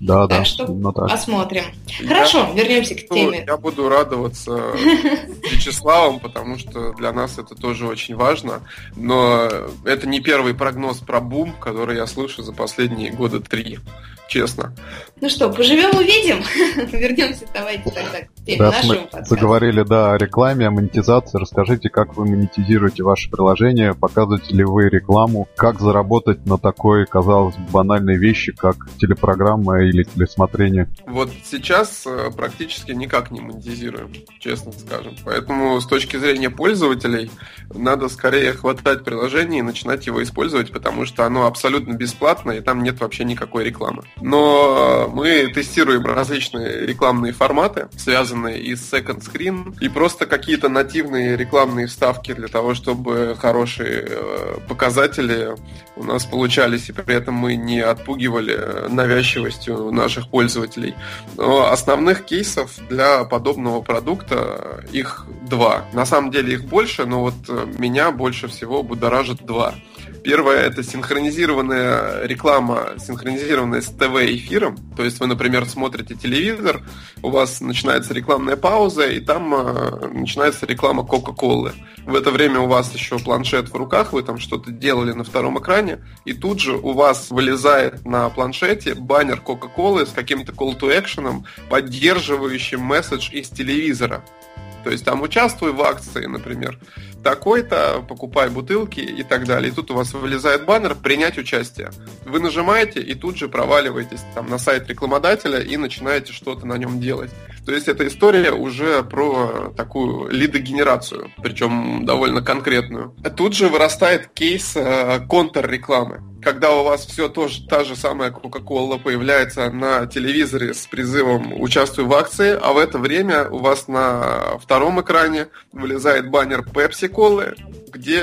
Да, так да. что ну, так. посмотрим. Хорошо, я, вернемся к теме. Я буду радоваться Вячеславом, потому что для нас это тоже очень важно. Но это не первый прогноз про бум, который я слышу за последние года три честно. Ну что, поживем увидим. Вернемся давайте тогда к теме Раз мы подкаста. заговорили, да, о рекламе, о монетизации. Расскажите, как вы монетизируете ваше приложение, показываете ли вы рекламу, как заработать на такой, казалось бы, банальной вещи, как телепрограмма или телесмотрение. Вот сейчас э, практически никак не монетизируем, честно скажем. Поэтому с точки зрения пользователей надо скорее хватать приложение и начинать его использовать, потому что оно абсолютно бесплатно и там нет вообще никакой рекламы. Но мы тестируем различные рекламные форматы, связанные и с second screen, и просто какие-то нативные рекламные вставки для того, чтобы хорошие э, показатели у нас получались, и при этом мы не отпугивали навязчивостью наших пользователей. Но основных кейсов для подобного продукта их два. На самом деле их больше, но вот меня больше всего будоражит два. Первое – это синхронизированная реклама, синхронизированная с ТВ-эфиром. То есть вы, например, смотрите телевизор, у вас начинается рекламная пауза, и там э, начинается реклама Кока-Колы. В это время у вас еще планшет в руках, вы там что-то делали на втором экране, и тут же у вас вылезает на планшете баннер Кока-Колы с каким-то call to action, поддерживающим месседж из телевизора. То есть там участвуй в акции, например, такой-то, покупай бутылки и так далее. И тут у вас вылезает баннер «Принять участие». Вы нажимаете и тут же проваливаетесь там на сайт рекламодателя и начинаете что-то на нем делать. То есть эта история уже про такую лидогенерацию, причем довольно конкретную. Тут же вырастает кейс э, контр-рекламы. Когда у вас все тоже та же самая Coca-Cola появляется на телевизоре с призывом «Участвуй в акции», а в это время у вас на втором экране вылезает баннер Pepsi Колы, где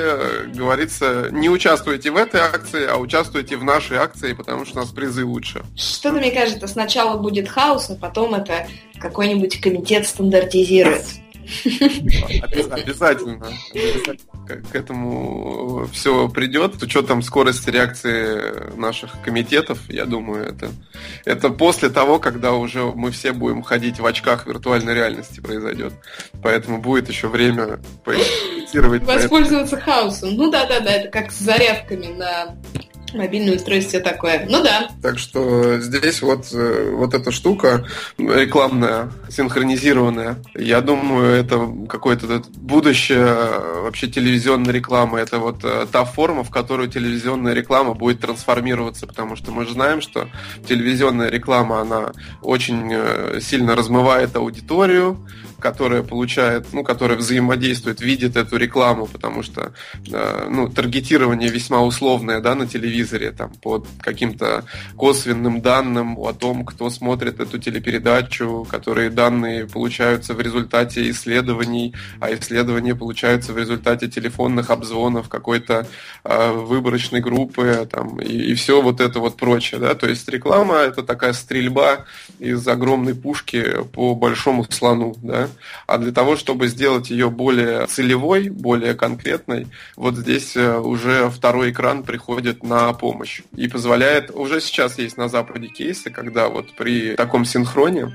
говорится, не участвуйте в этой акции, а участвуйте в нашей акции, потому что у нас призы лучше. Что-то, мне кажется, сначала будет хаос, а потом это какой-нибудь комитет стандартизирует. Обязательно. К этому все придет. С учетом скорости реакции наших комитетов, я думаю, это, это после того, когда уже мы все будем ходить в очках виртуальной реальности произойдет. Поэтому будет еще время поэкспериментировать. Воспользоваться хаосом. Ну да-да-да, это как с зарядками на мобильное устройство, такое. Ну да. Так что здесь вот, э, вот эта штука рекламная, синхронизированная, я думаю, это какое-то будущее вообще телевизионной рекламы. Это вот э, та форма, в которую телевизионная реклама будет трансформироваться, потому что мы же знаем, что телевизионная реклама, она очень э, сильно размывает аудиторию, которая получает, ну, которая взаимодействует, видит эту рекламу, потому что, ну, таргетирование весьма условное, да, на телевизоре, там, под каким-то косвенным данным о том, кто смотрит эту телепередачу, которые данные получаются в результате исследований, а исследования получаются в результате телефонных обзвонов какой-то э, выборочной группы, там, и, и все вот это вот прочее, да, то есть реклама это такая стрельба из огромной пушки по большому слону, да, а для того, чтобы сделать ее более целевой, более конкретной, вот здесь уже второй экран приходит на помощь и позволяет, уже сейчас есть на Западе кейсы, когда вот при таком синхроне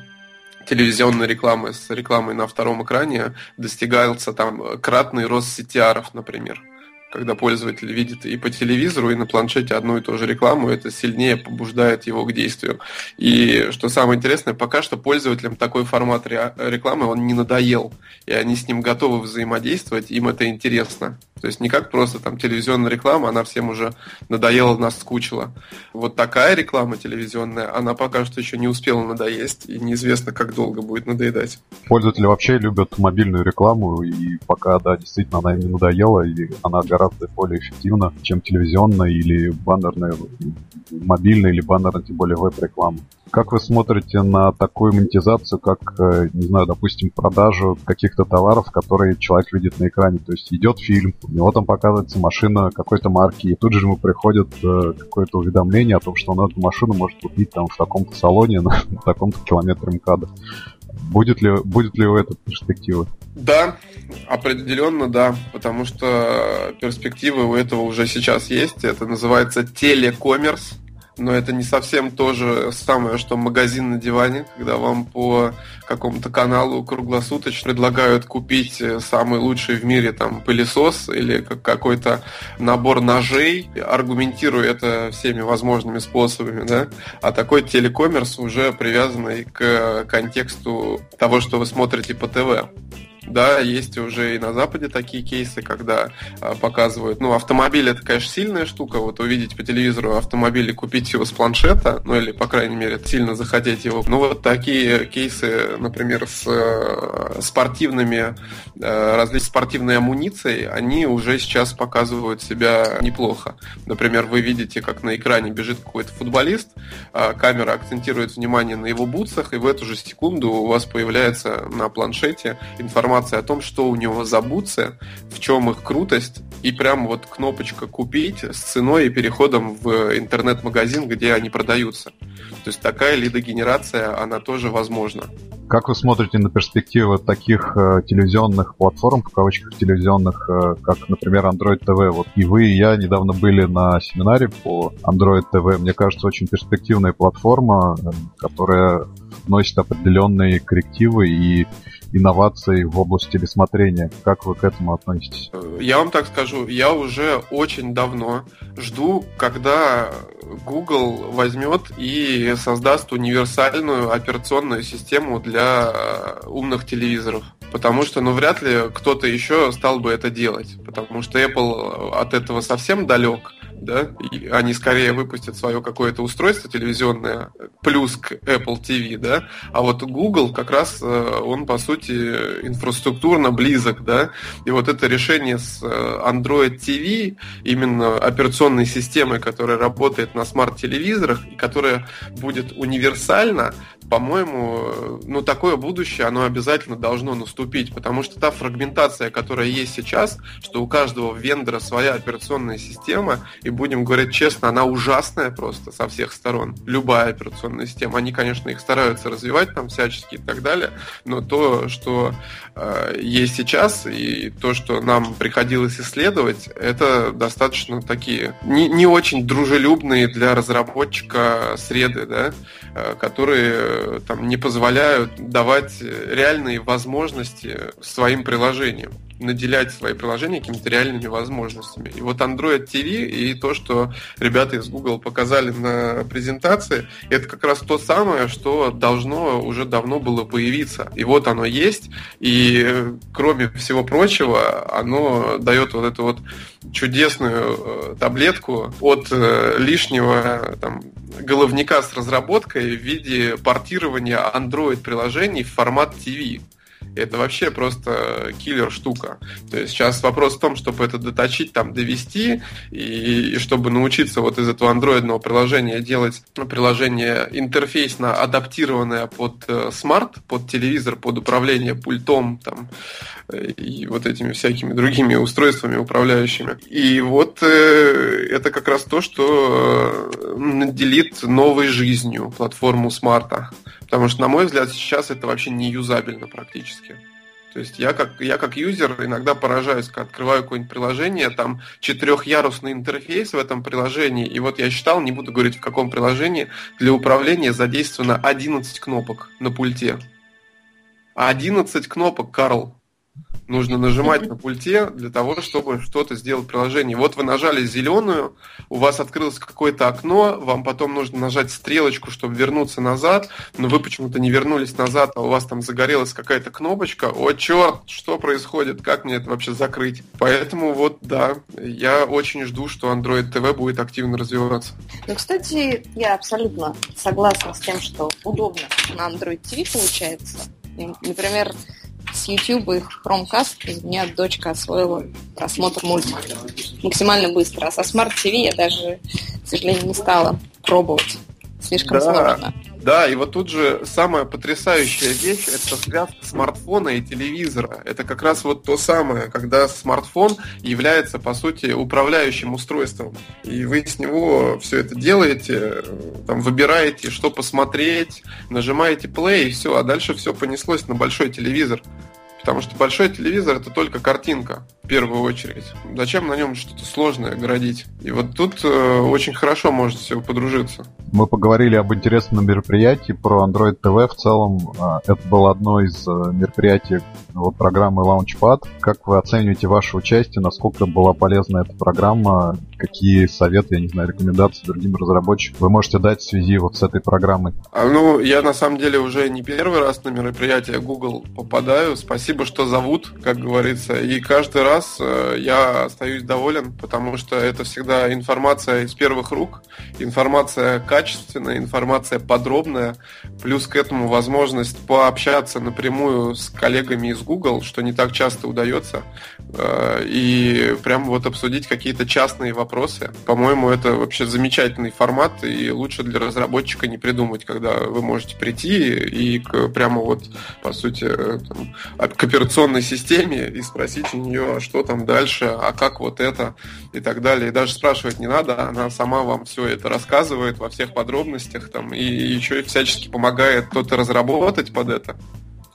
телевизионной рекламы с рекламой на втором экране достигается там кратный рост CTR, например. Когда пользователь видит и по телевизору, и на планшете одну и ту же рекламу, это сильнее побуждает его к действию. И что самое интересное, пока что пользователям такой формат рекламы он не надоел, и они с ним готовы взаимодействовать, им это интересно. То есть не как просто там телевизионная реклама, она всем уже надоела, наскучила. Вот такая реклама телевизионная, она пока что еще не успела надоесть, и неизвестно, как долго будет надоедать. Пользователи вообще любят мобильную рекламу, и пока, да, действительно она им не надоела, и она гораздо более эффективна, чем телевизионная или баннерная, мобильная или баннерная, тем более веб-реклама. Как вы смотрите на такую монетизацию, как, э, не знаю, допустим, продажу каких-то товаров, которые человек видит на экране? То есть идет фильм, у него там показывается машина какой-то марки, и тут же ему приходит э, какое-то уведомление о том, что он эту машину может купить там в таком-то салоне на таком-то километре МКАДа. Будет ли, будет ли у этого перспективы? Да, определенно да, потому что перспективы у этого уже сейчас есть. Это называется телекоммерс но это не совсем то же самое, что магазин на диване, когда вам по какому-то каналу круглосуточно предлагают купить э, самый лучший в мире там пылесос или какой-то набор ножей, аргументируя это всеми возможными способами, да, а такой телекоммерс уже привязанный к контексту того, что вы смотрите по ТВ. Да, есть уже и на Западе такие кейсы, когда а, показывают, ну, автомобиль это, конечно, сильная штука, вот увидеть по телевизору автомобиль и купить его с планшета, ну, или, по крайней мере, сильно захотеть его. Ну, вот такие кейсы, например, с э, спортивными, э, различной спортивной амуницией, они уже сейчас показывают себя неплохо. Например, вы видите, как на экране бежит какой-то футболист, а камера акцентирует внимание на его бутсах, и в эту же секунду у вас появляется на планшете информация информация о том, что у него за бутсы, в чем их крутость, и прям вот кнопочка «Купить» с ценой и переходом в интернет-магазин, где они продаются. То есть такая лидогенерация, она тоже возможна. Как вы смотрите на перспективы таких э, телевизионных платформ, в кавычках телевизионных, э, как, например, Android TV? Вот и вы, и я недавно были на семинаре по Android TV. Мне кажется, очень перспективная платформа, э, которая вносит определенные коррективы и инноваций в области телесмотрения. Как вы к этому относитесь? Я вам так скажу, я уже очень давно жду, когда Google возьмет и создаст универсальную операционную систему для э, умных телевизоров. Потому что, ну, вряд ли кто-то еще стал бы это делать. Потому что Apple от этого совсем далек да, и они скорее выпустят свое какое-то устройство телевизионное плюс к Apple TV, да, а вот Google как раз, э, он по сути инфраструктурно близок, да, и вот это решение с э, Android TV, именно операционной системой, которая работает на смарт-телевизорах и которая будет универсальна, по-моему, ну, такое будущее, оно обязательно должно наступить, потому что та фрагментация, которая есть сейчас, что у каждого вендора своя операционная система, и будем говорить честно, она ужасная просто со всех сторон. Любая операционная система. Они, конечно, их стараются развивать там всячески и так далее, но то, что э, есть сейчас, и то, что нам приходилось исследовать, это достаточно такие не, не очень дружелюбные для разработчика среды, да, э, которые там не позволяют давать реальные возможности своим приложениям наделять свои приложения какими-то реальными возможностями. И вот Android TV и то, что ребята из Google показали на презентации, это как раз то самое, что должно уже давно было появиться. И вот оно есть, и кроме всего прочего, оно дает вот эту вот чудесную э, таблетку от э, лишнего там, головняка с разработкой в виде портирования Android-приложений в формат TV. Это вообще просто киллер штука. То есть сейчас вопрос в том, чтобы это доточить, там, довести, и, и чтобы научиться вот из этого андроидного приложения делать приложение интерфейсно адаптированное под э, smart, под телевизор, под управление пультом, там, и вот этими всякими другими устройствами управляющими. И вот э, это как раз то, что э, наделит новой жизнью платформу смарта. Потому что, на мой взгляд, сейчас это вообще не юзабельно практически. То есть я как, я как юзер иногда поражаюсь, когда открываю какое-нибудь приложение, там четырехярусный интерфейс в этом приложении, и вот я считал, не буду говорить в каком приложении, для управления задействовано 11 кнопок на пульте. 11 кнопок, Карл. Нужно нажимать на пульте для того, чтобы что-то сделать в приложении. Вот вы нажали зеленую, у вас открылось какое-то окно, вам потом нужно нажать стрелочку, чтобы вернуться назад, но вы почему-то не вернулись назад, а у вас там загорелась какая-то кнопочка. О, черт, что происходит? Как мне это вообще закрыть? Поэтому вот, да, я очень жду, что Android TV будет активно развиваться. Ну, кстати, я абсолютно согласна с тем, что удобно на Android TV получается. Например, с YouTube и Chromecast у меня дочка освоила просмотр мультика максимально быстро. А со Smart TV я даже, к сожалению, не стала пробовать. Слишком да, сложно. Да, и вот тут же самая потрясающая вещь – это связка смартфона и телевизора. Это как раз вот то самое, когда смартфон является, по сути, управляющим устройством. И вы с него все это делаете, там, выбираете, что посмотреть, нажимаете play, и все, а дальше все понеслось на большой телевизор. Потому что большой телевизор это только картинка, в первую очередь. Зачем на нем что-то сложное градить? И вот тут э, очень хорошо может все подружиться. Мы поговорили об интересном мероприятии про Android TV. В целом, э, это было одно из э, мероприятий вот, программы Launchpad. Как вы оцениваете ваше участие? Насколько была полезна эта программа? Какие советы, я не знаю, рекомендации другим разработчикам вы можете дать в связи вот с этой программой? А, ну, я на самом деле уже не первый раз на мероприятие Google попадаю. Спасибо спасибо, что зовут, как говорится. И каждый раз э, я остаюсь доволен, потому что это всегда информация из первых рук, информация качественная, информация подробная, плюс к этому возможность пообщаться напрямую с коллегами из Google, что не так часто удается, э, и прям вот обсудить какие-то частные вопросы. По-моему, это вообще замечательный формат, и лучше для разработчика не придумать, когда вы можете прийти и прямо вот, по сути, э, там, операционной системе и спросить у нее, что там дальше, а как вот это и так далее. И даже спрашивать не надо, она сама вам все это рассказывает во всех подробностях там, и еще и всячески помогает кто-то разработать под это.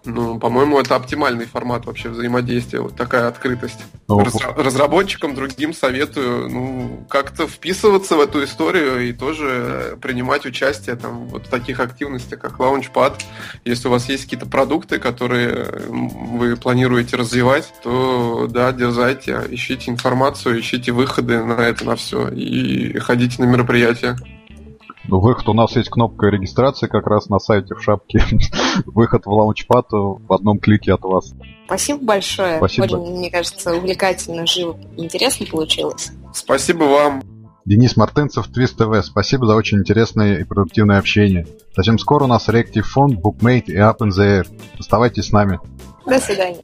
Ну, по-моему, это оптимальный формат вообще взаимодействия, вот такая открытость. Ну, Раз, разработчикам другим советую, ну, как-то вписываться в эту историю и тоже принимать участие там вот в таких активностях, как Launchpad. Если у вас есть какие-то продукты, которые вы планируете развивать, то да, дерзайте, ищите информацию, ищите выходы на это, на все и ходите на мероприятия. Ну, выход у нас есть кнопка регистрации как раз на сайте в шапке. Выход в лаунчпад в одном клике от вас. Спасибо большое. Спасибо. Очень, мне кажется, увлекательно, живо, интересно получилось. Спасибо вам. Денис Мартынцев, Twist TV. Спасибо за очень интересное и продуктивное общение. Совсем скоро у нас Reactive Font, Bookmate и Up in the Air. Оставайтесь с нами. До свидания.